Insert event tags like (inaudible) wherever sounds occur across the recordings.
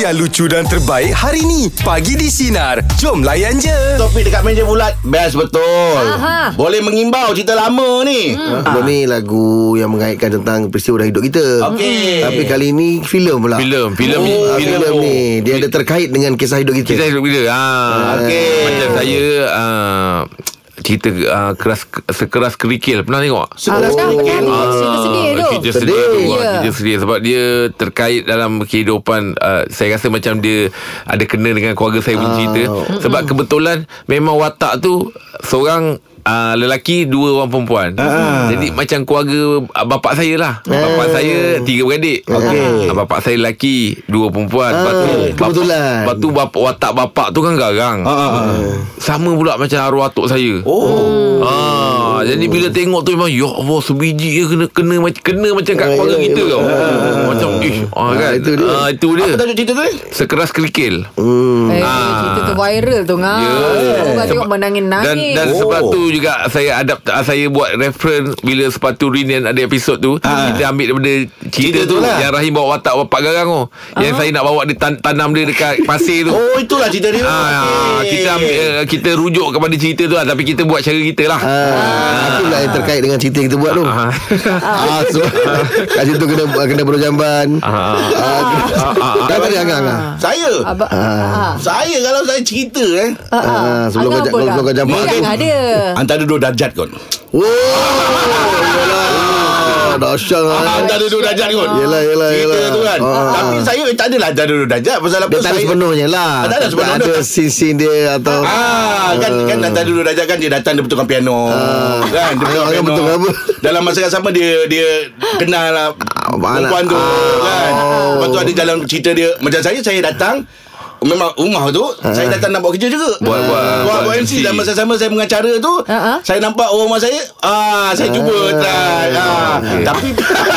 yang lucu dan terbaik hari ni. Pagi di Sinar. Jom layan je. Topik dekat meja bulat Best betul Aha. Boleh mengimbau cerita lama ni hmm. Sebelum ni lagu yang mengaitkan tentang peristiwa dalam hidup kita. Okey. Tapi kali ni filem pula. Filem, filem ni, Ah, filem filem ni dia ada terkait dengan kisah hidup kita. Kita hidup bila ha. Okey. Macam saya uh, Cerita uh, keras sekeras kerikil Pernah tengok? Sekelas Oh. kerikil. Cerita sedih tu. Cerita Sedih. sedih, tu, Ya. yeah. Cerita sedih Sebab dia terkait dalam kehidupan uh, Saya rasa macam dia Ada kena dengan keluarga saya punya cerita Sebab kebetulan Memang watak tu Seorang uh, lelaki Dua orang perempuan Jadi macam keluarga uh, Bapak saya lah Bapak saya Tiga beradik Okey. uh, Bapak saya lelaki Dua perempuan Lepas tu Ah, kebetulan. Lepas tu bapak, watak bapak tu kan garang Sama pula macam arwah atuk saya Oh Ah, jadi bila tengok tu memang ya Allah sebiji je kena kena macam kena macam kat Ah, keluarga ya, kita ya. tau. Macam ish ah, kan. itu dia. Ah, itu dia. Apa tajuk cerita tu ni? Sekeras kerikil. Hmm. Eh, cerita tu viral tu ngah. Ya. Orang tengok Dan menangis-nangis. dan Oh. sebab tu juga saya adapt saya buat reference bila sepatu reunion ada episod tu kita ambil daripada cerita, Cerita tu tu lah. yang Rahim bawa watak bapak garang tu. Yang saya nak bawa dia tan- tanam dia dekat pasir tu. Oh itulah cerita dia Ah, Okey. kita ambil, eh, kita rujuk kepada cerita tu lah tapi kita buat cara kita lah. Ah, itulah yang terkait dengan cerita yang kita buat tu. Ah. Ah, so, (laughs) kat situ kena kena berjamban. Ah. Ah, dah tadi angah angah. Saya Abang, ah. Saya kalau saya cerita eh Ah, sebelum kau apa sebelum kau jamban. Angah dia. Antara dua darjat kot Oh. Dahsyat lah. Antara dua darjat kot Yelah, yelah, Cerita yelah. tu kan Ah. Tapi saya eh, tak adalah Antara dua darjat Pasal apa Dia tak ada sepenuhnya lah. Tak ada sepenuhnya. Ada scene-scene dia atau Ah, kan kan antara dua darjat kan dia datang dia betulkan piano. kan, dia betulkan piano. betul apa? Dalam masa yang sama dia dia kenal lah perempuan tu kan. Lepas tu ada jalan cerita dia. Macam saya saya datang Memang rumah tu Saya datang nak buat kerja juga Buat- buat- buat, buat MC MC. Dan masa sama saya mengacara tu Ha-ha. Saya nampak orang rumah saya ah Saya cuba try ah. Tapi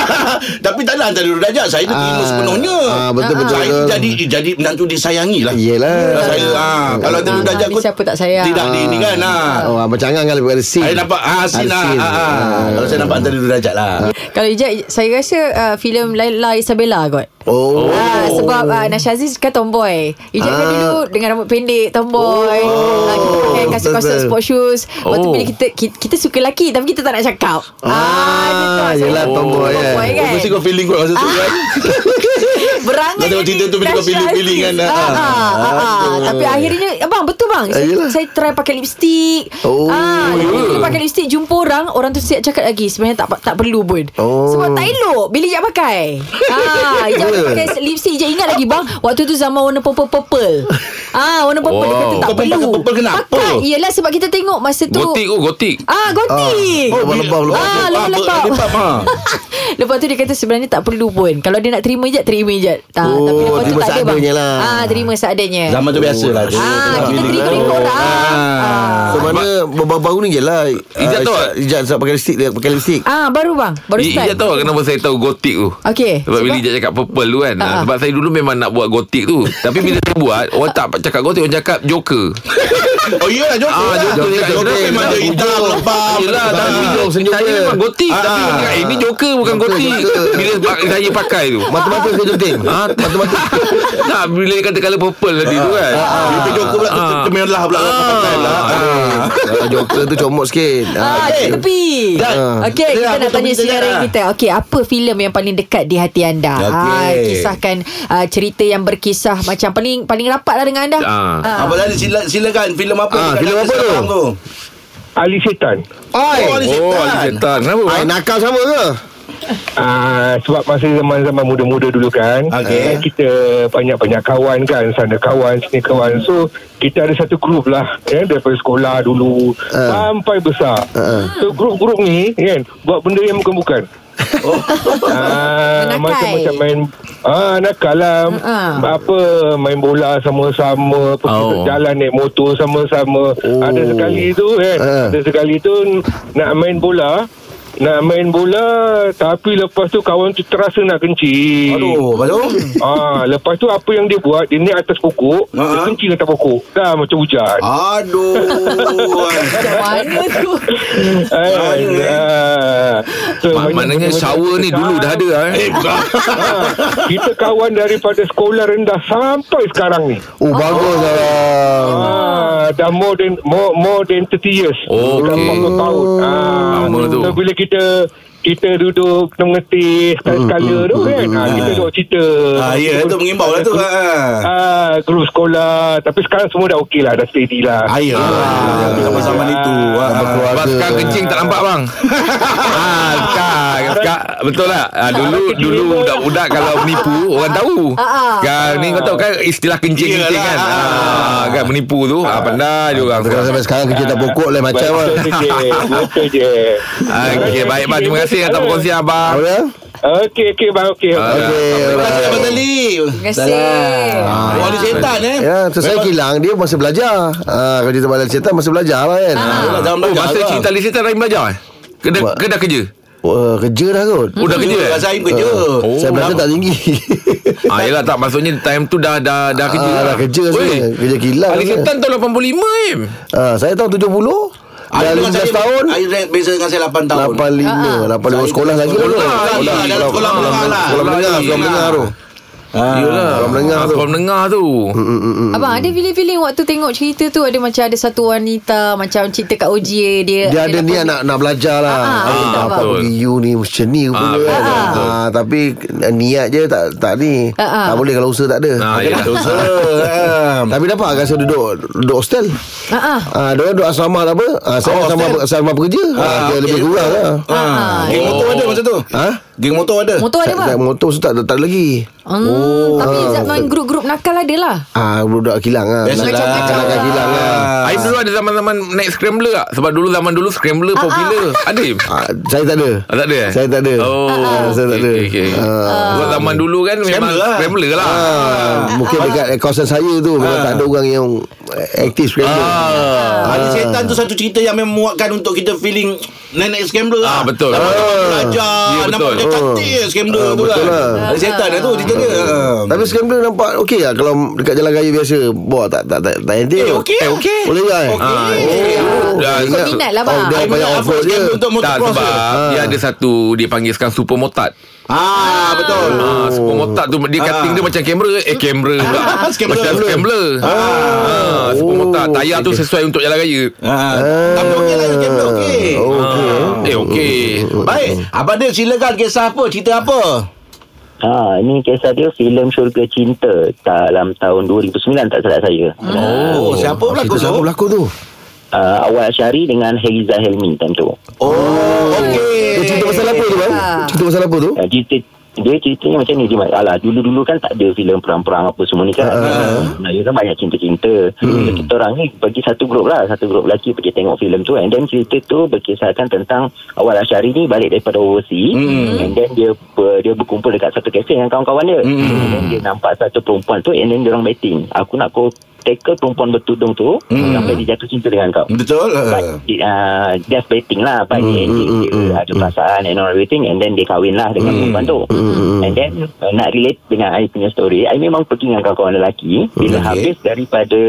(laughs) Tapi tak ada antara dua darjat Saya dah terima Ah. sepenuhnya Ah, betul, betul, Saya betul. jadi Jadi menantu disayangi lah Yelah. Saya ah, Kalau antara dua Ah, darjat ni kot siapa tak sayang? Tidak di ini kan ah. Oh, macam Angah kan lebih pada scene. Saya nampak ah, sin ah, scene. ah, ah. Ah. Kalau saya nampak antara dua darjat lah Kalau Ijat Saya rasa uh, filem Laila Isabella kot Oh. Ah, sebab uh, Nasha Aziz kan tomboy Ijat kan Ah. dulu Dengan rambut pendek Tomboy oh. uh, Kita pakai kasut kasut betul. sport shoes Lepas tu Oh. bila kita, kita Kita suka lelaki Tapi kita tak nak cakap Ah, tu yelah, saya- tomboy kan. Tomboy kan Mesti kau feeling kot masa tu kan (laughs) Berangan Kau tengok cerita tu bila kau feeling-feeling kan, ah, ah. ah, ah, ah. Tapi akhirnya Abang betul bang Ah, saya, try pakai lipstick Oh, ah. Bila pakai lipstick Jumpa orang Orang tu siap cakap lagi Sebenarnya tak tak perlu pun Oh. Sebab tak elok Bila Ijat pakai ah, (laughs) Ya. pakai lipstick Ijat ingat lagi bang Waktu tu zaman warna purple-purple ah, Warna purple Dia Wow. kata tak Kau pakai perlu purple kenapa? Pakai Yelah sebab kita tengok Masa tu Gotik tu gotik. Ah, gotik. Oh. Ah, ha. (laughs) Lepas tu dia kata sebenarnya tak perlu pun. Kalau dia nak terima je, terima je. Tak, Oh, tapi lepas tu terima tak ada bang. lah. Ah, terima seadanya. Zaman tu biasa lah tu. Ah, kita terima ikut orang. Ah. So mana baru-baru ni je lah Ijat tahu tak? Ijat tak pakai lipstick Dia pakai lipstick Ah, baru bang. Baru start. Ijat tahu tak kenapa saya tahu gotik tu Okey. Sebab bila Ijat cakap purple tu kan Ah, ah. Sebab saya dulu memang nak buat gotik tu Tapi bila saya buat Orang tak cakap gotik Orang cakap joker Oh iyalah Joker Ah, lah. Joker Joker Joker memang dia hitam Lebam Yelah Ah. tapi senyum Saya memang gotik Ah, Tapi ah. orang cakap Eh ni joker bukan Joker, gotik joker. Bila saya pakai tu Mata-mata ke jenting Ah, mata-mata (laughs) Tak bila dia kata colour purple tadi tu kan Dia Joker pula Ah. Kemerlah pula Pakai lah Ah, Joker tu comot sikit Ah, okay. tepi. Okey, Ya, kita nak tanya dah? kita. Okey, apa filem yang paling dekat di hati anda? Ah, kisahkan ah, cerita yang berkisah macam paling paling rapat lah dengan anda. Apa sila, silakan filem apa Ah, filem apa tu? Ali Setan. Oi Oh, Ali Oh Setan. Ali Setan Kenapa Ai nakal sama ke Ah, sebab masa zaman-zaman muda-muda dulu kan Okey. eh, Kita banyak-banyak kawan kan Sana kawan, sini kawan So kita ada satu grup lah eh, Daripada sekolah dulu Ah. Sampai besar Ah. So grup-grup ni kan Buat benda yang bukan-bukan (laughs) Oh. Ah, Menakai. macam-macam main ah nakal lah Ah. apa main bola sama-sama pergi Oh. jalan naik motor sama-sama Oh. ada sekali tu kan Ah. ada sekali tu nak main bola nak main bola tapi lepas tu kawan tu terasa nak kencing. Aduh, tu? (laughs) Ah, lepas tu apa yang dia buat Dia naik atas pokok Dia Ha-ha. kencing atas pokok Dah macam hujan Aduh. Macam mana tu Ah, ah. So, Mak- banyak Maknanya shower ni dulu dah ada eh. Eh. Ah, Kita kawan daripada sekolah rendah Sampai sekarang ni Oh, bagus lah. Ah, dah more than more, more than 30 years. Oh, dah okey. 40 tahun. Ah, Lama tu. So bila kita kita duduk kita mengetih sekala-sekala tu kan. Ah, kita duduk cerita. Ah, ya, tu mengimbau lah tu. Ha. Ah, grup sekolah. Tapi sekarang semua dah okey lah. Dah steady lah. Ah, ya. Zaman-zaman itu. Ha. Sekarang kencing tak nampak bang (laughs) ah, sekarang, sekarang, Betul tak ah, Dulu dulu budak-budak Kalau menipu Orang tahu Ah, ah. Sekarang ni kau tahu kan Istilah kencing-kencing kan ah, Kan menipu tu ah, Pandai orang Sekarang sampai sekarang kerja tak pokok lain macam lah. Betul je. Okey baik bang Terima kasih atas perkongsian abang Apa? Okey, okey bang. Okey. Ah, Okey, Terima kasih. Abang Tali. Terima kasih Ah, Wali setan eh. Ya, saya kilang dia masih belajar. Ah, kalau cerita balik cerita masih belajar lah kan. Oh belajar masa lah. cerita Lisa Rahim belajar eh? Ke dah, ke dah kerja? Wah, kerja dah kot. Oh dah kerja eh? Rasa Aim kerja. Oh, saya belajar tak tinggi. (laughs) Ah yelah tak maksudnya time tu dah dah dah kerja. Ah, lah. dah kerja Oi, sebenarnya. Kerja kilang Ali. Setan tahun 85 Im. Ah, saya tahun 70. Dah 15 tahun. Air beza dengan saya 8 tahun. 85 85 sekolah lagi lah tu. Sekolah, iya, dalam sekolah menengah lah. Sekolah menengah Sekolah menengah tu Ah. Yelah. Sekolah menengah tu. Sekolah menengah tu. Abang ada feeling-feeling Waktu tengok cerita tu Ada macam ada satu wanita Macam cerita kat OJ Dia dia ada niat nak nak belajar lah. Ah, ah, Ah, apa pergi you ni macam ni Ah, kan. betul, Ah, tapi niat je tak tak ni. Ah, ah. Tak boleh kalau usaha tak ada. Ah. Dosa. (laughs) Ah. Tapi dapat rasa duduk duduk hostel. Ah, ah. Ah, dia orang duduk asrama tak apa. Ah, saya Oh, asrama hostel. asrama pekerja. Ah, dia okey lebih kurang lah. Ah. Geng motor ada masa tu? Ha? Geng motor ada? Motor ada bang motor tu tak, ada lagi. Hmm, tapi zaman grup-grup nakal ada lah. Ah, budak kilang lah. Biasalah. Anak kilang lah. Aim dulu ada zaman-zaman naik scrambler tak? Sebab dulu zaman dulu scrambler popular. Ada Im? Ah, saya tak ada. Ah, tak ada eh? Saya tak ada. Oh, Ah, saya tak ada. okay, okay. Ah. Sebab zaman dulu kan memang Scrambler lah. scrambler lah. Ah, mungkin dekat kawasan saya tu memang tak ada orang yang aktif scramble. Ah. Ali setan tu satu cerita yang memuatkan untuk kita feeling nenek scrambler Ah, lah. betul. Nampak Ah. belajar, Ya, nampak betul. macam cantik scrambler Ah, tu betul kan. lah. Ali setan lah tu cerita dia. Ah. Tapi scrambler nampak okey lah kalau dekat jalan raya biasa. Bawa tak tak tak tak entik. Eh, okey. Eh, okey. Boleh kan? Okey. Ah, Oh, Dah, ingat. Kau minat lah, bang. Oh, dia banyak apa je. scrambler untuk Tak motocross sebab dia ada satu dia panggil sekarang super motard. Ah, betul. Ah, super motard tu dia cutting dia macam kamera eh kamera pula. Scrambler. Macam scrambler. Ah, super motard tayar tu sesuai untuk jalan raya. Ah. Tapi okey lah scrambler okey. Ah, eh okey. Baik, Abang Dil silakan kisah apa, cerita apa? Ha, ini kisah dia filem Syurga Cinta dalam tahun 2009 tak salah saya. Oh, siapa pelakon Cerita siapa tu? berlakon tu? Uh, awal Syari dengan Heriza Helmi time tu. Oh, okey. Dia cerita pasal apa tu bang? Cerita pasal apa tu? Uh, cerita dia ceritanya macam ni dia alah dulu-dulu kan tak ada filem perang-perang apa semua ni kan. Nah, dia kan banyak cinta-cinta. So, kita orang ni bagi satu grup lah, satu grup lelaki pergi tengok filem tu and then cerita tu berkisahkan tentang awal Asyari ni balik daripada overseas and then dia ber, dia berkumpul dekat satu kafe dengan kawan-kawan dia. And then dia nampak satu perempuan tu and then dia orang betting. Aku nak kau tackle perempuan bertudung tu sampai dia jatuh cinta dengan kau. Betul. But uh, just betting lah But dia, dia, dia ada perasaan And all everything And then dia kahwin lah Dengan perempuan tu And then uh, Nak relate dengan I punya story I memang pergi dengan kawan-kawan lelaki Bila Okay. habis daripada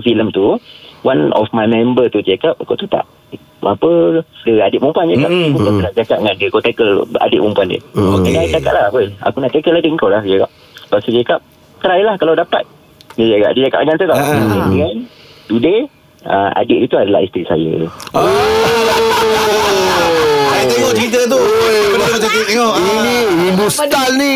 filem tu One of my member tu cakap Kau tu tak apa dia adik perempuan cakap Mm, mm, kau nak cakap dengan dia kau tackle adik perempuan dia Okay. okay. dia cakap lah apa aku nak tackle adik kau lah dia cakap lepas tu dia cakap try lah kalau dapat dia cakap dia cakap macam tu tau Ah. Kemudian, today uh, adik itu adalah isteri saya Saya tengok cerita tu. Betul tengok. Ini Ibu style ni.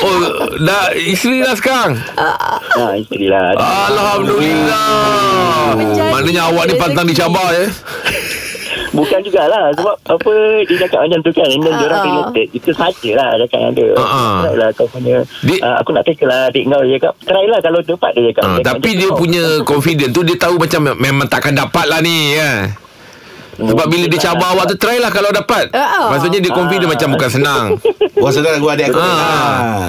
Oh, dah isteri dah sekarang. Ha, isteri lah. Alhamdulillah. Maknanya awak ni pantang dicabar ya. Bukan jugalah Sebab apa Dia cakap macam tu kan And then Ah, dia orang ah. related Itu saja lah Cakap dia Ah, ah. Try lah kau punya Dia- ah, Aku nak tackle lah adik kau Dia cakap Try lah kalau dapat Dia cakap Ha, Dia tapi macam dia tu. punya confident tu dia tahu macam memang takkan dapat lah ni kan. Sebab bila dia cabar awak tu try lah kalau dapat. Ah. Maksudnya dia confident macam bukan senang. (laughs) Wah sedar aku adik aku. Ah. Ah.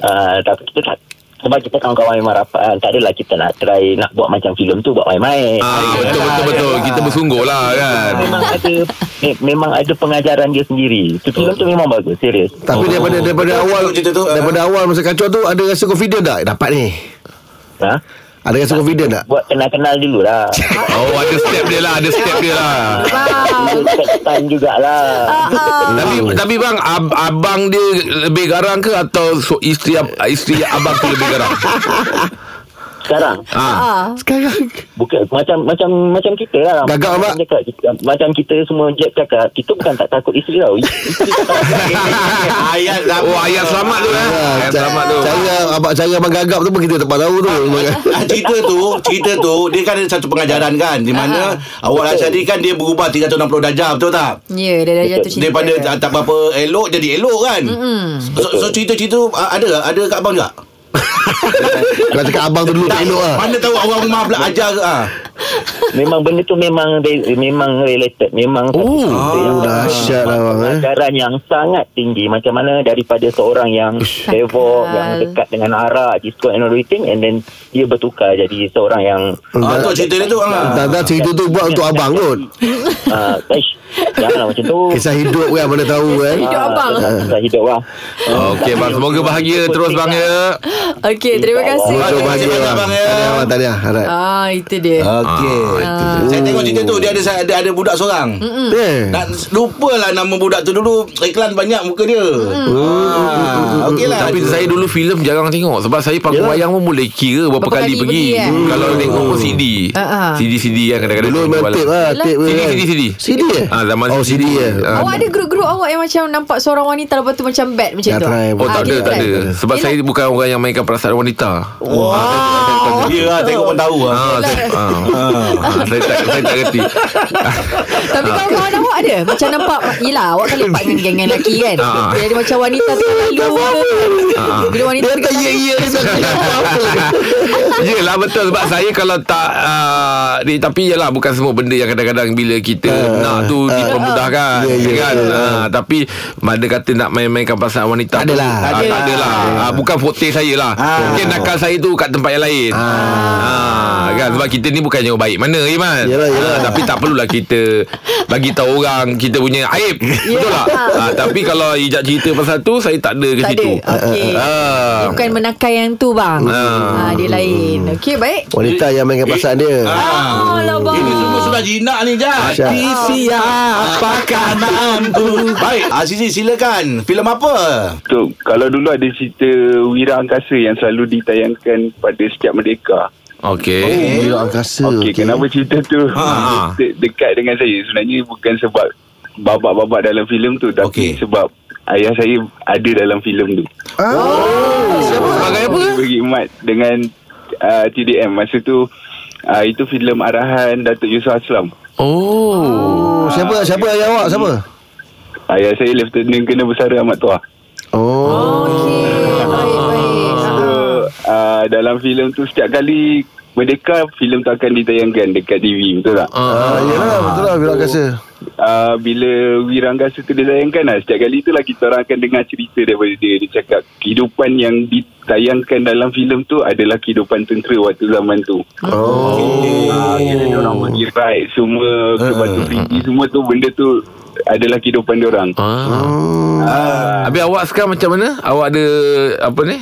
Ah, Tapi kita tak sebab kita kawan-kawan memang rapat kan. Tak adalah kita nak try nak buat macam filem tu buat main-main. Ah, betul betul betul. Kita bersungguh lah kan. Memang ada me, memang ada pengajaran dia sendiri. Tu filem tu memang bagus, serius. Tapi daripada daripada Betul, awal cerita tu, ah. daripada awal masa kacau tu ada rasa confident tak dapat ni? Ha? Ada rasa confident tak? Buat kenal-kenal dulu lah. (laughs) Oh, ada step dia lah, ada (laughs) step dia lah. Take time jugalah. Tapi tapi bang ab, abang dia lebih garang ke atau so, isteri ab- isteri abang tu lebih garang? (laughs) Sekarang Ah. Sekarang Bukan macam macam macam kita lah. Gagak, macam Mak. cakap, kita- macam kita semua Jack cakap, kita bukan tak takut isteri tau. (laughs) Ayat Oh, ayat selamat tu eh. Ayat selamat tu. Cara abang cara abang gagap tu pun kita tak tahu tu. Ah, cerita tu cerita tu dia kan ada satu pengajaran kan di mana awak Rasyadi kan dia berubah 360 darjah betul tak Ya, dia dah jatuh cinta. daripada tak, berapa elok jadi elok kan so, so cerita-cerita tu ah, ada ada kat abang juga Kau cakap abang tu dulu tak elok lah. mana tahu orang rumah pula ajar ke ah memang benda tu memang re- memang related. Memang satu Oh, yang dahsyat lah, bang, eh. Pengajaran yang sangat tinggi. Macam mana daripada seorang yang devok, yang dekat dengan arak, disco and everything. And then dia bertukar jadi seorang yang ah, tu cerita dia tu ah. Tak tak cerita tu buat untuk abang kot. Ish, janganlah macam tu. Kisah hidup kan mana tahu kan. Hidup abang. Ah, Kisah hidup lah. Okey bang, semoga bahagia terus bang ya. Okey, terima kasih. Kasih bahagia banyak, bang. bang, ya. Tahniah tahniah. Harap. Ah, itu dia. Okey. Saya tengok cerita tu dia ada ada ada budak seorang. Nak lupa lah nama budak tu dulu iklan banyak muka dia. Ah, okey lah. Tapi saya dulu filem jarang tengok sebab saya panggung Yalah. wayang pun boleh kira berapa, kali, pergi. kan? Hmm. Kalau tengok pun CD. Ah, ah. CD-CD kan kadang-kadang. Dulu memang lah. tape lah. Tape CD, kan. CD, CD. CD eh? Ah, zaman Oh CD eh. Ah. Awak ada grup-grup awak yang macam nampak seorang wanita lepas tu macam bad macam Tak tu? try. Oh tak ada tak ada Sebab Yelah. saya bukan orang yang mainkan perasaan wanita Wow. Ya lah tengok pun tahu lah. Ah, saya, ah, ah, saya tak saya tak reti. (laughs) Tapi kawan-kawan awak ada Macam nampak Yelah awak kan lepak dengan geng-geng lelaki kan. Jadi macam wanita tu lalu Bila wanita Dia tu kata ya ya Yelah betul sebab saya kalau tak uh, ni, tapi yalah bukan semua benda yang kadang-kadang bila kita nak tu dipermudahkan Ya, ya, kan. ya. Ah, tapi mana kata nak main-mainkan perasaan wanita Tak adalah. ah, Tak tak adalah. Ah, bukan forte saya lah. Mungkin nakal saya tu kat tempat yang lain. Ah. kan sebab kita ni bukannya orang baik mana Iman. Yalah, yalah. Ah, tapi tak perlulah kita bagi tahu orang kita punya aib. Betul tak? Ah, tapi kalau ijak cerita pasal tu saya tak ada ke Tak ada situ. Okey Ah. Bukan menakai yang tu bang Ah. ah, Dia lain Okey baik Wanita yang mainkan perasaan dia Oh lah bang Ini semua sudah jinak ni Jad Syah. Di siapakah mampu Baik ah, Sisi silakan Filem apa? Tu, kalau dulu ada cerita Wira Angkasa yang selalu ditayangkan pada setiap Merdeka. Okey. Oh, Wira angkasa Okey, okay, kenapa cerita tu Ha. de- dekat dengan saya? Sebenarnya bukan sebab babak-babak dalam filem tu tapi Okey. sebab ayah saya ada dalam filem tu. Ah, Sebagai apa? Dia berkhidmat dengan uh, TDM masa tu uh, itu filem arahan Datuk Yusof Aslam. Oh. Siapa siapa ayah awak? Siapa? Ayah saya Lieutenant Kena Besara Ahmad Tuah. Oh. Okey Baik baik. So uh, dalam filem tu setiap kali Merdeka filem tu akan ditayangkan dekat TV betul tak? Ah, yelah betul lah Wira angkasa uh, bila Wirangkasa tu ditayangkan lah setiap kali itulah kita orang akan dengar cerita daripada dia dia cakap kehidupan yang ditayangkan dalam filem tu adalah kehidupan tentera waktu zaman tu Oh uh, bila dia orang ride semua ke Batu Tinggi semua tu benda tu adalah kehidupan dia orang Ah. Habis awak sekarang macam mana? Awak ada apa ni?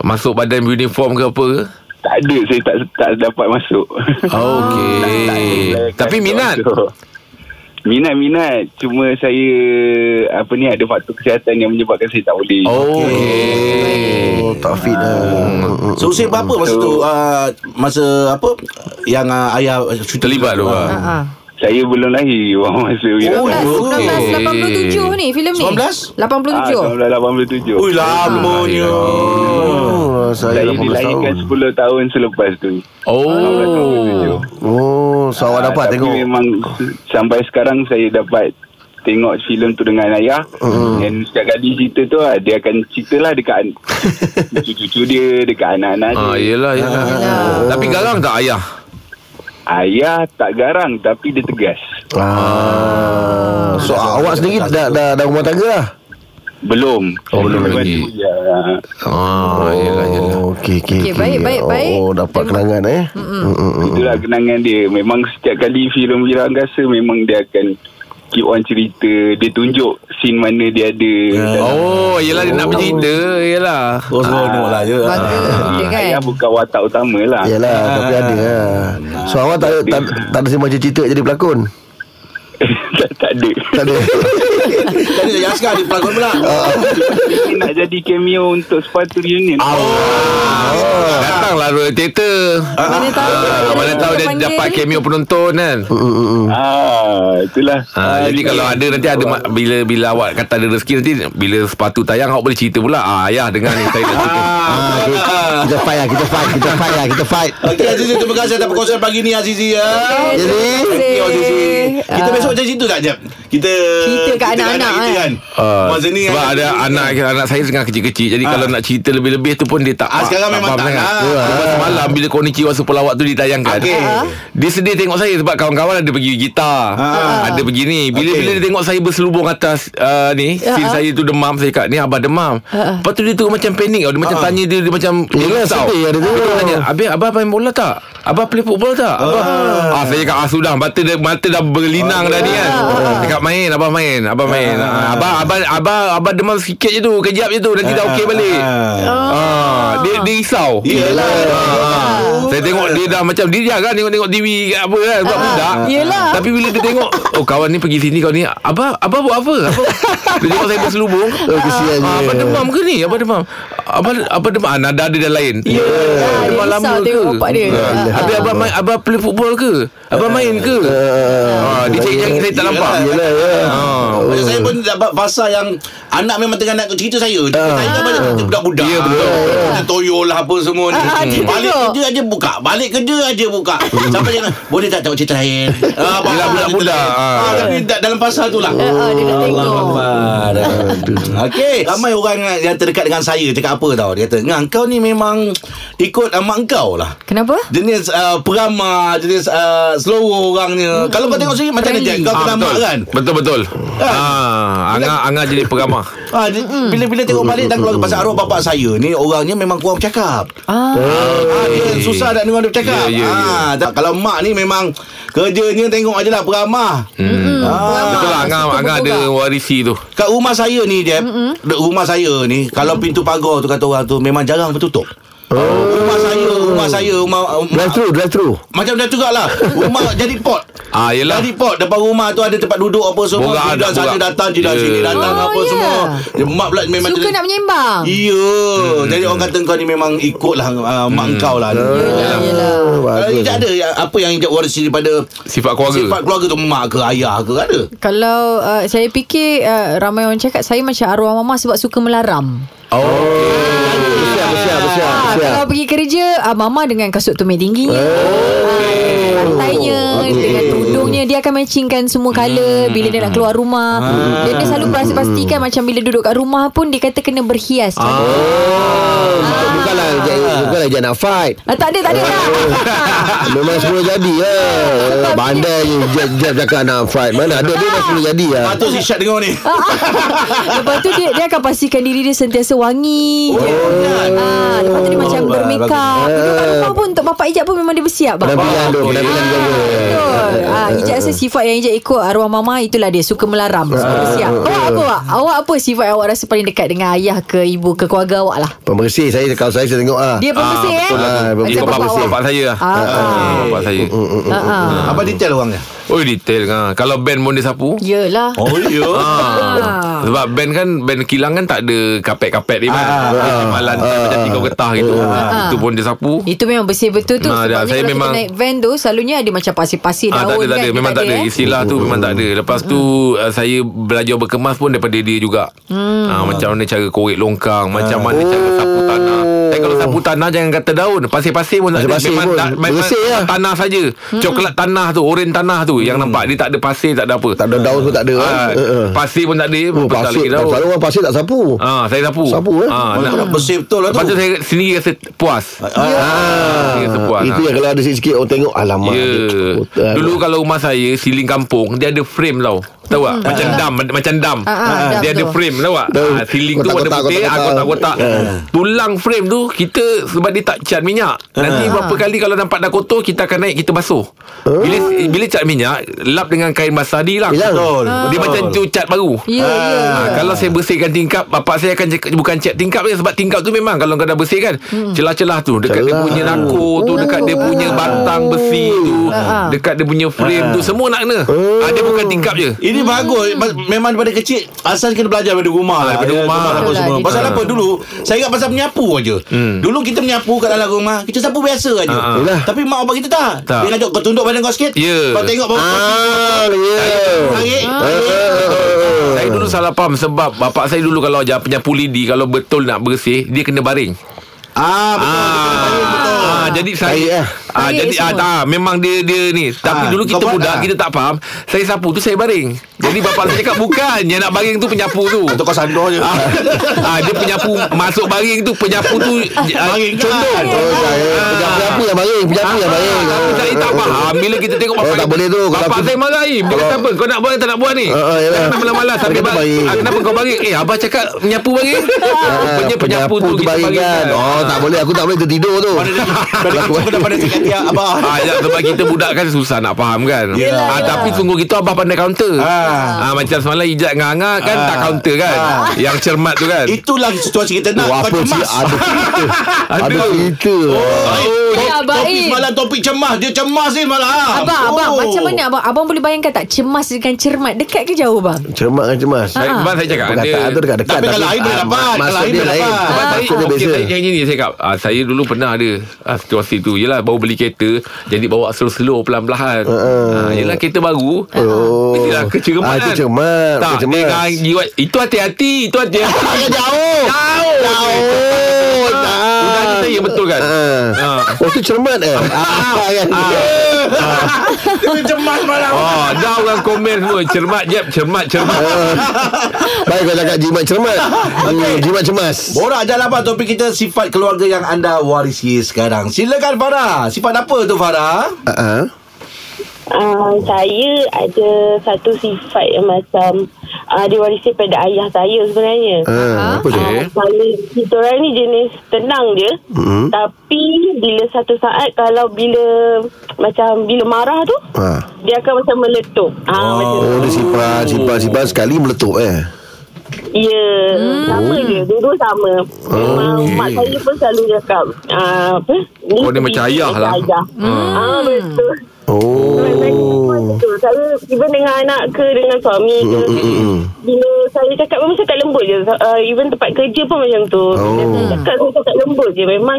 Masuk badan uniform ke apa ke? Tak ada saya tak tak dapat masuk Okey. (laughs) Tapi minat. Minat-minat Cuma saya Apa ni Ada faktor kesihatan Yang menyebabkan saya tak boleh Oh. Oh tak fit lah So usia berapa masa tu uh, Masa apa Yang uh, ayah syuting Terlibat tu. ah. Ah. Saya belum lahir (laughs) Masa Oh, Angkasa. okey. 1987 ni filem ni 19? 87 Ah, 1987 Ui lamanya Oh saya Saya 18 dilahirkan tahun 10 tahun selepas tu Oh. Oh So awak Ah, dapat tapi tengok memang Sampai sekarang Saya dapat Tengok filem tu dengan ayah Hmm. Dan setiap kali cerita tu ah, Dia akan cerita lah Dekat (laughs) Cucu-cucu dia Dekat anak-anak dia Ah, yelah, yelah. Tapi garang tak ayah? Ayah tak garang Tapi dia tegas ah. So awak sendiri dah, dah, dah rumah tangga lah Belum. Oh, belum lagi. Ya. Ah, yelah, yelah. Oh, okey okey. Okey, baik, baik, baik. Oh, dapat kenangan eh. Mm-mm. Itulah kenangan dia. Memang setiap kali filem Wira Anggasa memang dia akan keep on cerita. Dia tunjuk scene mana dia ada. dalam- Oh, yelah dia nak bercerita. Yelah. Oh seronok lah je Bangga dia kan Ayah bukan watak utama lah. Yalah, tapi ada lah. So awak tak tak, tak ada sembang cerita jadi pelakon. (laughs) tak, tak ada. Tak ada. Tadi saya askar dia pelakon pula Dia nak jadi cameo untuk sepatu reunion. Datanglah Royal Theater. Mana tahu Ah, mana tahu dia panggil dapat cameo penonton kan. Ah, itulah. Ha, jadi kalau ada nanti ada bila bila awak kata ada rezeki nanti bila sepatu tayang awak boleh cerita pula. Ah ayah dengar ni saya nak cerita. Ah, kita- fight lah, kita fight, kita fight lah, kita fight. Okey Azizi terima kasih atas perkongsian pagi ni Azizi ya. Jadi, Okey Azizi. Kita Ah. besok macam situ tak Jeb? Kita Cerita kat kita anak-anak, kita eh. kan. Ah, Masa ni sebab kan, ada anak anak saya tengah kecil-kecil jadi kalau nak cerita lebih-lebih tu pun dia tak Ah, sekarang memang faham tak sangat. nak. Lepas Semalam bila Konichiwa Super Lawak tu ditayangkan Okey. Dia sedih tengok saya Sebab kawan-kawan ada pergi gitar Ah. Ada pergi ni Bila, Okey. bila dia tengok saya berselubung atas uh, Ni Ah. Scene saya tu demam Saya kat ni abah demam Lepas tu dia tu macam panik tau. Dia macam tanya dia Dia macam dia Yelah, sedih ada tu. Dia tanya Abang abah main bola tak? Abah play football tak? Abah ah. Saya cakap ah sudah Mata dah, mata dah berlinang dah ni kan Cakap main Abah main Abah main ah. Abah, abah, abah, abah demam sikit je tu Kejap je tu Nanti dah okey balik ah. Dia, dia risau Yelah. Ah. Saya tengok dia dah macam Dia jarang tengok-tengok TV kat apa kan Sebab budak Yelah. Tapi bila dia tengok Oh kawan ni pergi sini Kawan ni Abah Abah buat apa? Abah, (laughs) dia tengok saya berselubung Oh, kesian ah, dia. Abah demam ke ni? Abah demam Abah, abah demam ah, Nada dia dah lain Ya Ah, dia risau tengok bapak dia. Ah, Habis abah main Abah play football ke? Abah main ke? ah, Dia cari-cari saya tak nampak Yelah, ya. Ah. Macam saya pun dapat fasa yang Anak memang tengah nak cerita saya. Cerita saya kan banyak cerita budak-budak. Ya, betul. Macam toyo lah apa semua ni. Ah, dia Balik kerja aja buka. Balik kerja aja buka. Sampai jangan Boleh tak tengok cerita lain? (laughs) Ah, budak-budak. ah. Ah. Tapi da- dalam fasa tu lah. Ah, dia nak tengok. Okey Ramai orang yang terdekat dengan saya Cakap apa tau? Dia kata Ngah kau ni memang Ikut uh, mak kau lah. Kenapa? Jenis uh, peramah Jenis uh, slow orangnya. Hmm. Kalau kau tengok sini Macam mana Jack Kau Ah, kena mak kan Betul betul. Kan? Ah, Angah Angah jadi peramah. Ah, dia, bila-bila tengok balik dan keluarga pasal arwah bapak saya ni orangnya memang kurang bercakap. Ah, Ah, dia susah nak dengar dia bercakap. Ya, ya, ya. Ah, tak- kalau mak ni memang kerjanya tengok aje lah beramah. Hmm. Ah, Betul lah Angah suka Angah ada warisi tu. kat rumah saya ni Jeb, mm rumah saya ni kalau pintu pagar tu kata orang tu memang jarang bertutup. Oh. Rumah saya, rumah saya, rumah, Drive through, drive through. macam dah juga lah. Rumah (laughs) jadi pot. Ah yelah. Jadi pot depan rumah tu ada tempat duduk apa semua. Borak, jiran ada sana borak. datang, jiran Ya. sini datang Oh, apa ya. semua. Dia, mak pula memang Suka jadi- nak menyembang Ya Jadi orang kata kau ni memang Ikutlah uh, Mak kau lah. Yelah, yelah. Kalau Ijat ada yang- Apa yang Ijat warisi daripada Sifat keluarga. Sifat keluarga tu Mak ke ayah ke ada Kalau uh, saya fikir uh, ramai orang cakap saya macam arwah mama sebab suka melaram. Oh. Ah, kalau pergi kerja ah, Mama dengan kasut tumit tingginya ah, Pantainya Dengan tudungnya Dia akan matchingkan semua colour Bila dia nak keluar rumah Dan dia selalu pasti- pastikan Macam bila duduk kat rumah pun Dia kata kena berhias ah. Oh, bukanlah Jack nak fight. Ah, Tak ada tak ada lah (laughs) Memang semua jadi lah. Bandai je Jack, Jack cakap nak fight. Mana ada dia semua jadi lah. Patut si Syed dengar ni (laughs) Lepas tu dia, dia akan pastikan diri dia sentiasa wangi je. Ah, lepas tu dia macam Oh, bermakeup. Duduk kat rumah pun untuk bapak Ijat pun memang dia bersiap. Penampilan tu, penampilan dia. Ah, Ijat rasa sifat yang Ijat ikut arwah mama itulah dia suka melaram, suka bersiap. Awak apa awak? Awak apa sifat yang awak rasa paling dekat dengan ayah ke ibu ke keluarga awak lah? Pembersih saya kalau saya saya tengok ah. Dia pembersih eh? betul lah. Ikut bapak bapak, awak. bapak saya lah. Ah, ah. Ah, Bapak saya. Ah, ah. Apa detail orangnya Oh detail kan. Kalau band pun dia sapu. Yelah. Oh ya Ah. Sebab band kan Band kilang kan tak ada Kapet-kapet dia kan Ah, Malam macam tiga getah gitu Itu pun dia sapu Itu memang bersih betul tu Nah, dah, Sebabnya saya kalau memang- kita naik van tu Selalunya ada macam pasir-pasir Ah, daun tak ada, tak kan ada. Dia Memang tak ada. eh? Istilah tu memang tak ada. Lepas tu uh, saya belajar berkemas pun daripada dia juga. Hmm. Ah, macam mana cara korek longkang, macam mana cara sapu tanah. Eh kalau sapu tanah jangan kata daun. Pasir-pasir pun tak ada. Memang, pun. tak, memang Bersih lah. tanah saja. Coklat tanah tu, oren tanah tu yang nampak. Dia tak ada pasir, tak ada apa. Tak ada daun pun tak ada. Ah, eh. Eh, eh. pasir pun tak ada. Oh, Apatah pasir. lagi daun. Selalu orang pasir tak sapu. Ah, saya sapu. Sapu, eh? Ah, Kau nak, nak bersih betul lah tu Lepas tu saya sendiri rasa puas. Ah, sendiri rasa puas. Itu Ah. yang kalau ada sikit-sikit orang tengok alamak. Ya. dia. Dulu kalau rumah saya siling kampung dia ada frame tau. Tahu tak? Macam dam Macam dam. Ah, dam Dia ada tu. frame Tahu tak? Ceiling tu warna putih kotak-kotak. Tulang frame tu Kita Sebab dia tak cat minyak. Nanti berapa kali Kalau nampak dah kotor Kita akan naik Kita basuh. Bila bila cat minyak Lap dengan kain basah Dia hilang. Hilang. Betul. Dia macam tu cat baru. Ya, ya. Ha, kalau saya bersihkan tingkap Bapak saya akan cakap Bukan cat tingkap je Sebab tingkap tu memang Kalau kau dah bersihkan Celah-celah tu. Dekat dia Celah. punya nako tu Dekat dia punya batang besi tu. Dekat dia punya frame tu Semua nak kena. Ha, Dia bukan tingkap je. Ini bagus Ma- Memang daripada kecil Asal kena belajar daripada rumah lah Daripada Ya, rumah. apa lah, semua. dia Pasal apa dulu Saya ingat pasal menyapu aja. Hmm. Dulu kita menyapu kat dalam rumah Kita sapu biasa aja. Ah, ah. Tapi mak bapak kita tak. Dia ngajak kau tunduk badan kau sikit Ya. Kau tengok bawah Ah, ya. Saya dulu salah faham Sebab bapak saya dulu Kalau penyapu lidi Kalau betul nak bersih Dia kena baring Ah betul Ah, ah, jadi saya lah. ah, Tarik jadi ah, tak, memang dia dia ni. Tapi Ah, dulu kita budak tak? kita tak faham. Saya sapu tu saya baring. Jadi bapak saya cakap bukan yang nak baring tu penyapu tu. Atau kau sandor je Ah, ah, dia penyapu masuk baring tu penyapu tu ah, Baring kan? condong. Oh, saya Penyapu yang baring Penyapu yang baring Ah, Tapi saya tak faham Bila kita tengok Oh, bapak tak boleh tu. Bapak saya marahi Dia kata apa Kau nak buat tak nak buat ni Ah, ah. Jangan malas-malas Sampai baring? ah, Kenapa kau baring Eh abah cakap Menyapu baring Rupanya penyapu tu kita baring kan Oh tak boleh Aku tak boleh tertidur tu Pada aku dah pada cakap dia Abah Ah, ya, sebab kita budak kan susah nak faham kan. Yelah, ah, yelah. tapi sungguh gitu abah pandai counter. Ah. Ah. macam semalam ijat dengan Angah kan Ah. tak counter kan. Ah. Yang cermat tu kan. Itulah situasi kita nak Oh, Kau apa sih cemas Ada cerita (laughs) Ada Aduh. cerita Oh, Ya, topik baik. semalam topik cemas Dia cemas ni malam Abang, Oh. abang, macam mana abang? Abang boleh bayangkan tak cemas dengan cermat dekat ke jauh bang? Cermat kan cemas Saya, Ah. Abang saya cakap Perkataan tu dekat-dekat Tapi kalau air boleh dapat, kalau dia boleh lain dapat. Sebab saya Maksud dia okay, beza saya, yang ini saya cakap Saya dulu pernah ada Situasi tu. Yelah baru beli kereta Jadi bawa slow-slow Pelan-pelan. Uh, Yelah kereta baru. Oh. Mestilah kecermat Ah, itu kan cermat, Tak dia jiwa, Itu hati-hati Itu hati-hati. (laughs) Jauh. Jauh. Jauh. Udah kita ya betul kan? Ah. Ah. Oh tu cermat eh? Ah kan? Dia cemas malam. Oh, dah orang komen semua cermat jeb, cermat cermat. Baik kau cakap jimat cermat. (laughs) Hmm, Jimat cemas. Borak je lah Topik kita? Sifat keluarga yang anda warisi sekarang. Silakan Farah. Sifat apa tu Farah? Ah, ah. Uh, saya ada satu sifat yang macam uh, diwarisi pada ayah saya sebenarnya. Ah, Apa. Kalau kita orang ni jenis tenang je Mhm. Tapi bila satu saat Kalau bila Macam bila marah tu Ah. Dia akan macam meletup ah, macam Oh dia simpan Simpan simpan sekali meletup eh Ya Sama je Dua-dua sama Memang Okey. Mak saya pun selalu cakap ah, Apa ni Oh, dia macam ayah lah. ayah. Ah, Betul Oh Betul. Saya even dengan anak ke dengan suami ke mm. bila saya cakap memang cakap lembut je. Uh, even tempat kerja pun macam tu. Oh. Saya cakap saya cakap lembut je. Memang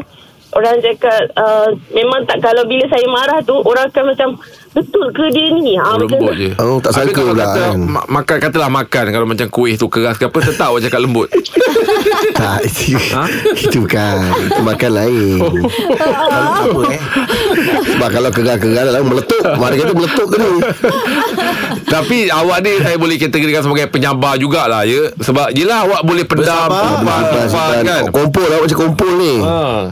orang cakap uh, memang tak kalau bila saya marah tu orang akan macam betul ke dia ni? Ha, macam Lembut je Oh, tak sangka kalau pula, kata, kan. ma- Makan Katalah makan Kalau macam kuih tu keras ke apa Tetap awak cakap lembut (laughs) Tak itu, Ha? itu bukan Itu makan lain Apa eh? Sebab kalau kegal-kegal Lalu meletup Mari kata meletup ke ni (laughs) Tapi awak ni Saya boleh kategorikan sebagai penyabar jugalah ya Sebab yelah awak boleh pendam Bersabar. Simpan, simpan. kan Kompol lah macam kompol ni ha.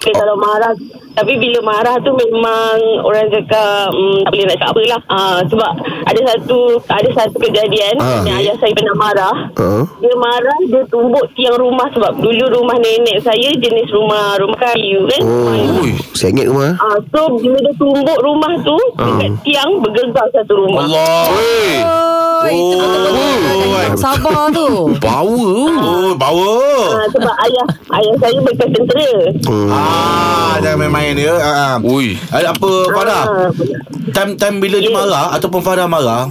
Okay, kalau marah Tapi bila marah tu memang Orang cakap hmm, Tak boleh nak cakap apa lah ah, Sebab Ada satu Ada satu kejadian Ah. Yang ayah saya pernah marah Ha? Dia marah Dia tumbuk tiang rumah Sebab dulu rumah nenek saya Jenis rumah Rumah kayu kan yang- Ui. Sengit rumah Ah, so bila dia tumbuk rumah tu dekat tiang bergegar satu rumah. Allah. Oh, itu betul-betul sabar tu. Power Oh power Ah, sebab ayah ayah saya bekas tentera. Ah, jangan main-main dia. Ah. ah. Ui. Ada apa Farah? Ah, Time time bila dia marah ataupun Farah marah,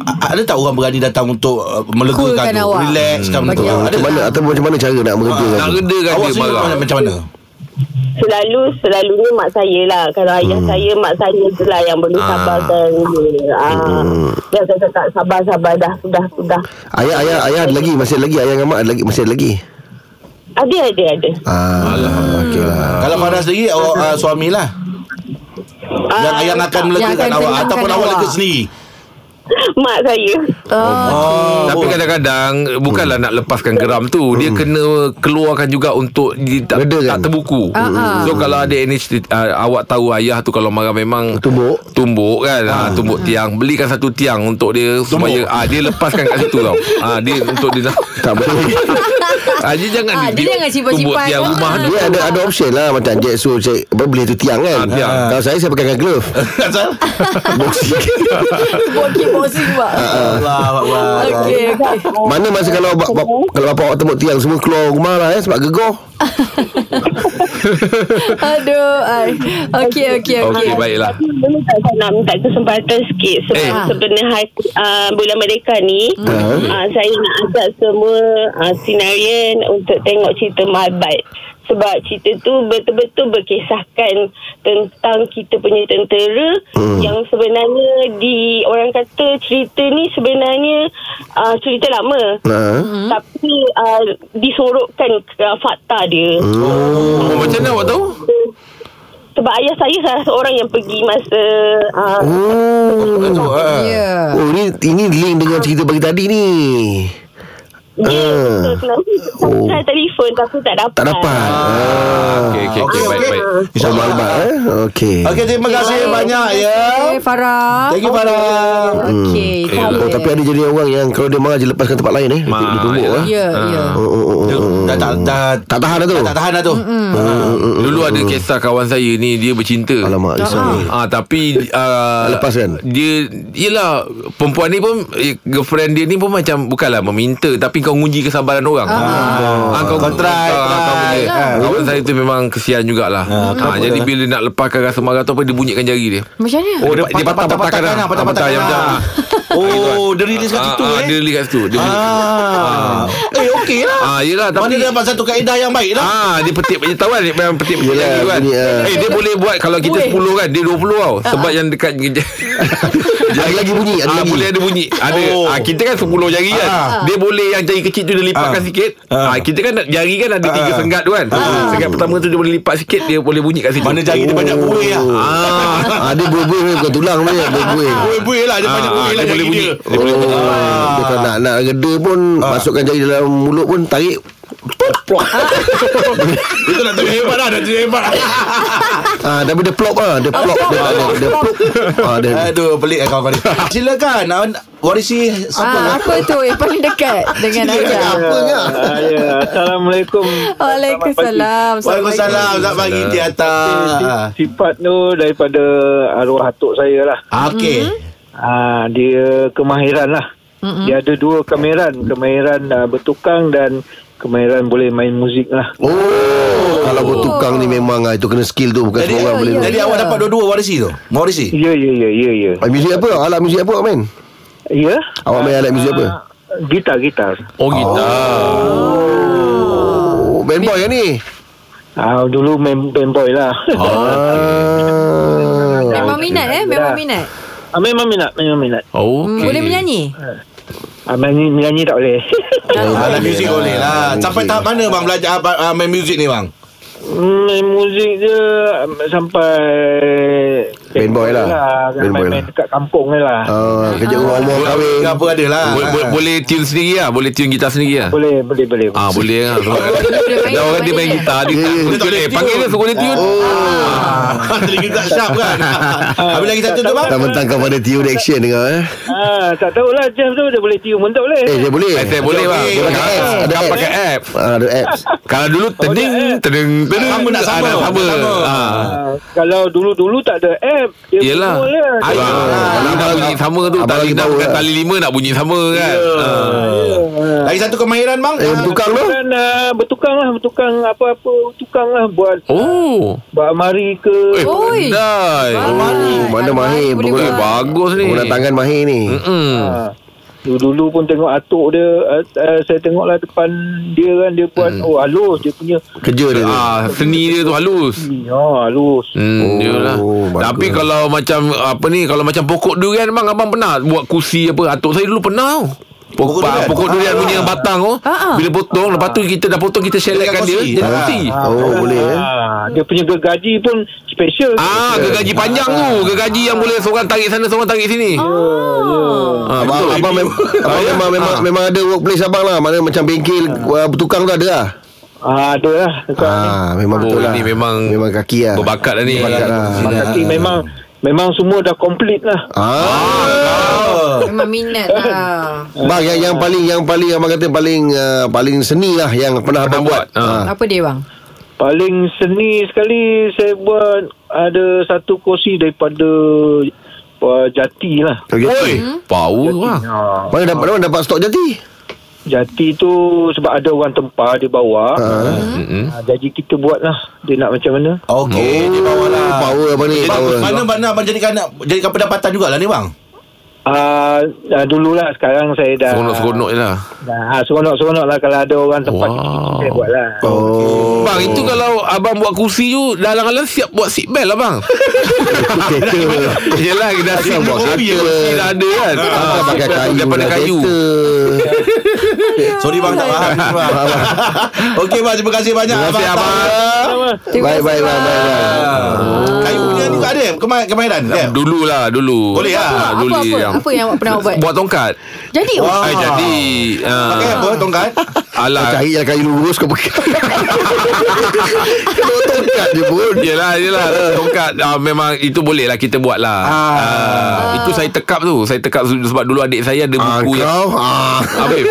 a- ada tak orang berani datang untuk uh, melegakan tu? awak. Relax kan Bagi betul. awak. Ada Macam mana Atau macam mana cara nak meredakan Nak tu? redakan Awak dia marah macam mana? selalu selalunya mak saya lah. Kalau ayah saya mak saya tu lah yang boleh Ah. sabarkan dia. Ah. Dia akan cakap sabar sabar dah sudah sudah. Ayah ayah ayah ada lagi Masih lagi Ayah dengan mak ada lagi Masih ada lagi Ada ada ada. Ah, okey lah. Kalau Farah sendiri awak uh, suami lah. Yang Ah, yang akan tak. melegakan Yang awak ataupun awak lega sendiri. mak saya. Oh. Tapi kadang-kadang Bukanlah nak lepaskan geram tu Dia kena keluarkan juga Untuk dia tak, Reda kan? tak terbuku Ah, ah. So kalau ada ADHD uh, Awak tahu ayah tu Kalau marah memang Tumbuk. Tumbuk kan ah. Tumbuk tiang Belikan satu tiang Untuk dia Supaya ah, Dia lepaskan kat situ tau ah, Dia untuk dia Tak boleh (laughs) ah, Dia jangan Ah, dia jangan simpan-simpan. Tiang rumah tu Dia ada ada option lah Macam Jack so saya, apa, Beli tu tiang kan Ah, tiang. Kalau saya Saya pakai glove (laughs) Asal Boxing (laughs) Bokeh boxing pak. Allah Allah Okey okey. Mana masa kalau bap, bap, Kalau bapak awak tembuk tiang Semua keluar rumah lah eh, Sebab gegar (laughs) Aduh. ai. Okey okey okey. Okey baiklah saya nak minta kesempatan sikit sebab Eh. sebenarnya uh, bulan Merdeka ni Hmm. uh, saya nak ajak semua uh, sinarian untuk tengok cerita Malbat sebab cerita tu betul-betul berkisahkan tentang kita punya tentera Hmm. yang sebenarnya di orang kata cerita ni sebenarnya uh, cerita lama ha? tapi uh, disorokkan uh, fakta dia oh, Macam mana awak tahu? sebab ayah saya salah seorang yang pergi masa uh, Oh Ya. Oh ni ini link dengan cerita pagi tadi ni Ya, Ah. betul. Kenapa? Oh. Saya telefon tapi tak dapat. Tak dapat ah. Okey okey okey baik baik Oh malbat eh Okey Okey terima kasih banyak ya Okey Farah. Thank you Farah Okey. Oh, tapi ada jadi orang yang kalau dia marah je lepaskan tempat lain eh. Ma- Dia tumbuk yalah. eh. Ya ya. Oh, oh, oh, Dia oh. Dah tak dah Tak tahan dah tu. Tak tahan dah tu Dulu ada kisah kawan saya ni Dia bercinta Alamak. Ah tapi uh, Lepas kan? Dia Yelah Perempuan ni pun eh, Girlfriend dia ni pun macam Bukanlah meminta Tapi kau nguji kesabaran orang ah. kau, Kau try, kau, try. kau boleh. Ah. Kawan saya tu memang Kesian jugalah ah, Jadi bila nak lepaskan rasa marah tu apa Dia bunyikan jari dia Macam mana? Oh dia, dia patah-patahkan patah-patahkan lah. macam (laughs) Oh dia release kat situ ah, eh Dia release kat situ Dia Ah. Eh okey lah Ah, yelah Mana tapi dia dapat satu kaedah yang baik lah Ah, dia petik dia tahu kan dia memang petik Yelah, lagi kan. bunyi, ah. Eh dia boleh buat kalau kita Weh. 10 kan dia 20 tau. Sebab yang dekat (laughs) Ada lagi bunyi, ada ah, lagi. boleh ada bunyi. Ada Oh. ah, kita kan 10 jari kan. Ah. Dia boleh yang jari kecil tu dia lipatkan Ah. sikit. Ah. Ah. kita kan jari kan ada tiga Ah. senggat tu kan. Senggat pertama tu dia boleh lipat sikit dia boleh bunyi kat situ. Mana jari dia banyak buih lah Ah. Ah, dia buih-buih bukan tulang punya, buih-buih. Buih-buih lah Dia Ah, banyak buih ah, lah dia boleh bunyi. dia Dia boleh bunyi. Oh, dia kalau nak nak reda pun masukkan jari dalam mulut pun tarik. Itu nak tunjuk hebat lah Nak tunjuk hebat (laughs) Ah, tapi dia plop ah, dia plop dia dia, dia plop. Ah, dia Aduh pelik lah kawan-kawan ni (laughs) Silakan nak- Warisi Siapa Ah, apa tu yang paling dekat dengan Aja? apanya? Ah, ya. Assalamualaikum. Waalaikumsalam. Waalaikumsalam Selamat pagi di atas Sifat tu daripada arwah atuk saya lah. Okey Ah, dia kemahiran lah. Mm-hmm. Dia ada dua kemahiran. Kemahiran uh, bertukang dan kemahiran boleh main muzik lah. Oh, kalau bertukang ni memang ah, itu kena skill tu bukan Jadi, semua orang boleh. jadi awak dapat dua-dua warisi tu Warisi Ya, ya, ya, ya, ya. Ah, muzik apa? Alat muzik apa awak main? Ya? Awak main alat muzik apa? Gitar, gitar. Oh gitar. Oh, band boy kan ni? Ah, dulu main band boy lah. Ah. Memang minat eh? Memang minat. Ah, memang minat, memang minat. Oh, Hmm, okay. Boleh menyanyi? Ah, menyanyi, menyanyi tak boleh. (laughs) Alat muzik boleh lah Sampai tahap mana bang Belajar apa- ah, main muzik ni bang main muzik je um, sampai Band boy lah. Boy Main-main lah. dekat kampung ni lah. Ah, kerja rumah-rumah kahwin. Ke apa ada lah Bo- bo- boleh tune sendiri lah Boleh tune gitar sendiri lah Boleh, boleh, boleh. Ah boleh lah main- Ada orang dia main main gitar Dia tak boleh Eh panggil dia suruh dia tune Ah, (laughs) Telinga tak sharp kan (laughs) Habis lagi satu tu bang Tak mentangkan pada tune action dengar eh. Ah, tak tahulah Jeff tu dia boleh tiup pun tak boleh. Eh, dia boleh. Eh, Saya boleh bang ada apps. pakai apps Ah, ada apps. (laughs) Kalau dulu Teding Teding Teding Sama nak sama. Ah, sama. Ah. Ah, kalau dulu-dulu tak ada app, dia Yelah. Ah, nak bunyi sama tu Tali lah. tali lima Nak bunyi sama kan Ah. Lagi satu kemahiran bang Eh, bertukang tu. Bertukang lah, bertukang apa-apa tukang lah buat Oh buat amari ke. Eh Oi. pandai Ah, mana mahir boleh penggunaan- Eh bagus ni Pengguna tangan mahir ni. Hmm. Dulu-dulu pun tengok atuk dia uh, uh, Saya tengoklah depan dia kan Dia buat Oh halus dia punya Kerja dia tu. Ah, seni dia tu halus. Oh halus Hmm, Oh, oh, bagus. Tapi kalau macam apa ni, kalau macam pokok durian bang abang pernah buat kursi apa? Atuk saya dulu pernah tau. Pokok, durian. pokok durian punya batang tu Ah, ah. Bila potong Lepas tu kita dah potong Kita sheletkan dia. Jadi Ah. kongsi. Oh boleh eh. Ah, dia punya gergaji pun special. Ah, gergaji panjang tu. Gergaji yang boleh Seorang tarik sana Seorang tarik sini. Ah, abang, abang, mem- abang memang, memang, memang ada workplace abang lah. Mana macam bengkel uh, Tukang tu ada lah. Ah, ada lah. Ah, memang Oh betul lah. ini memang Memang kaki lah. Berbakat lah ni. Berbakat lah. Mak kaki memang memang semua dah komplit lah. Ah, Memang minat lah (laughs) Bang yang, yang paling Yang paling abang kata Paling uh, paling seni lah Yang pernah abang buat. Ah. Apa dia bang? Paling seni sekali saya buat ada satu kursi daripada uh, jati lah. Okay. Oi, power bang Mana dapat, mana dapat stok jati? Jati tu sebab ada orang tempah dia bawa. Mm-mm. Uh, jadi kita buat lah. Dia nak macam mana. Okey, dia bawa lah. Power abang ni Jadi, power. mana mana abang jadikan jadikan pendapatan jugalah ni bang. Uh, uh, dululah sekarang saya dah Seronok-seronok je lah Dah, seronok-seronok lah kalau ada orang tempat Wow. saya buat lah. Oh Bang itu kalau abang buat kursi tu Dah alang-alang siap buat seat belt lah bang Kereta (laughs) Yelah dah siap buat kereta dah ada kan Ah, pakai kayu Daripada lah kayu. (laughs) Sorry bang tak faham. (laughs) bang. Okey bang, terima kasih banyak Terima kasih, abang. Terima Baik kasih, baik baik bang. baik baik. Ah. Kayu punya ni tak ada kema- kemahiran. Dulu lah dulu Boleh lah. Ah, Dulu yang apa yang awak pernah buat? Buat tongkat Jadi oh. Wah. Ay, Jadi ah, Pakai apa tongkat? Alah Cari yang kayu lurus kau pakai. Kau tongkat je pun. Yelah yelah Tongkat ah, Memang itu boleh lah Kita buat lah Ah. ah. Itu saya tekap tu Saya tekap sebab dulu adik saya ada Ah, buku yang kau ah. Habib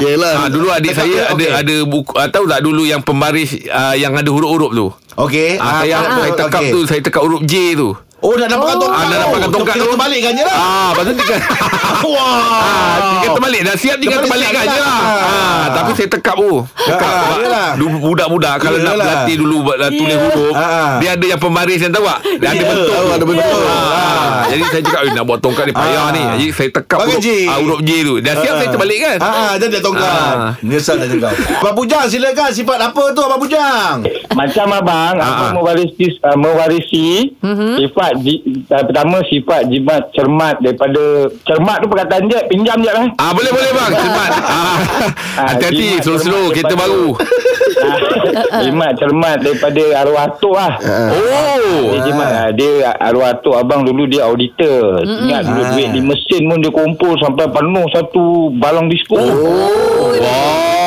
Yelah. Ah, dulu adik Tekap saya dia, ada ada buku ah, tahu tak dulu yang pembaris ah, yang ada huruf-huruf tu. Okey. Ah, saya saya tekap okey. tu saya tekap huruf J tu. Oh dah dapatkan tongkat. Ah, dah dapatkan tongkat tu. terbalikkan je lah. Ah, pasal (laughs) Wah. Ah, tinggal terbalik dah siap tinggal Terbalik terbalikkan siap je lah. Ah, tapi saya tekap tu. Tekap. Ah, dulu budak-budak kalau nak berlatih dulu buat tulis huruf, Ah, dia ada yang pembaris yang tahu tak? Dia ada Ya, bentuk. ada bentuk. Ah, Jadi saya cakap "Eh, nak buat tongkat ni payah Ah. ni. Jadi saya tekap huruf J. ah, huruf J tu. Dah siap saya terbalik kan? Ah, jadi dia tongkat. Ah. Nyesal dah cakap. Abang Bujang silakan sifat apa tu Abang Bujang? Macam abang, Ah, abang ah. mewarisi uh, mewarisi Mhm. Sifat uh, pertama sifat jimat cermat daripada cermat tu perkataan je pinjam je lah. Ah boleh boleh bang. Cepat. (laughs) Ah, hati-hati jimat slow-slow cermat kereta baru. Ah, (laughs) jimat cermat daripada arwah atuk lah. Oh. Dia jimat ah, dia arwah atuk abang dulu dia auditor. Ingat dulu Ah. duit di mesin pun dia kumpul sampai penuh satu balong disko. Oh. Wow,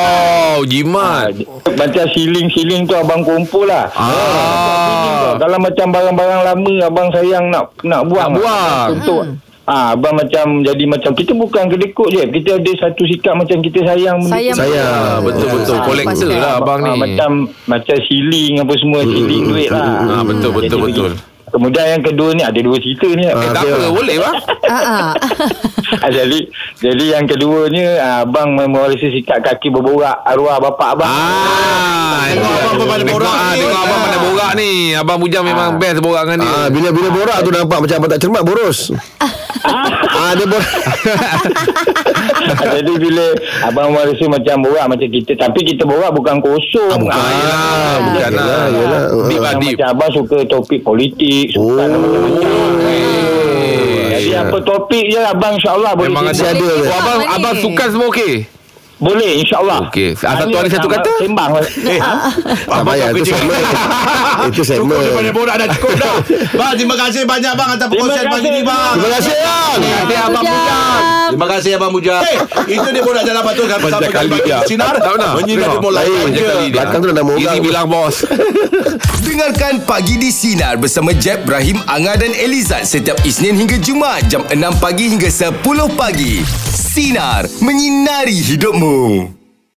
jimat. Macam siling-siling tu abang kumpul lah. Ah. Kalau macam barang-barang lama abang sayang nak nak buang. Nak buang. Contoh. Ah, abang macam jadi macam kita bukan kedekut je. Kita ada satu sikap macam kita sayang Sayang. Sayang. Ah, betul betul Ah, kolektor pasti. lah abang Ah, ni. macam macam siling apa semua siling duit lah. Ah, betul, betul, Jadi betul. begitu. Kemudian yang kedua ni ada dua cerita ni. Eh, tak apa boleh bang. (laughs) Ah, ah. Ah, jadi jadi yang keduanya ah, abang mewarisi sikap kaki berborak arwah bapak abang. Ah, Tengok abang pandai borak ah, ni. Tengok abang pandai borak ni. Abang Bujang memang best borak dengan dia. Ah, bila bila borak tu nampak macam abang tak cermat boros. ah, dia borak. (laughs) Ah, (laughs) Jadi bila abang mewarisi macam borak macam kita tapi kita borak bukan kosong. Ah, bukan. Ah, Yelah, bukan lah. Yelah, yelah. Deep lah, Yang deep. Macam abang suka topik politik, suka Oh. macam-macam. Jadi apa topik je abang insyaAllah boleh Memang ada. Boleh Oh, abang abang sukan semua okey. Boleh insyaAllah Okey. Ah, satu hari satu kata? Sembang Eh, (laughs) Tak payah itu segmen. (laughs) Itu segmen. Cukup daripada borak dah cukup dah. Bang, terima kasih banyak bang atas perkongsian pagi ni bang. Terima kasih bang. Terima kasih Abang Bujang. Terima kasih Abang Bujang. Hey, itu dia borak jalan batu kan bersama Banyak kali kami dia. sinar. Tak pernah. Menyinar Tengok. di mulai dia. Belakang tu dah nama orang. bilang bos. (laughs) Dengarkan Pagi di Sinar bersama Jeb, Ibrahim, Anga dan Elizad setiap Isnin hingga Jumaat jam 6 pagi hingga 10 pagi. Sinar. Menyinari hidupmu. Valeu!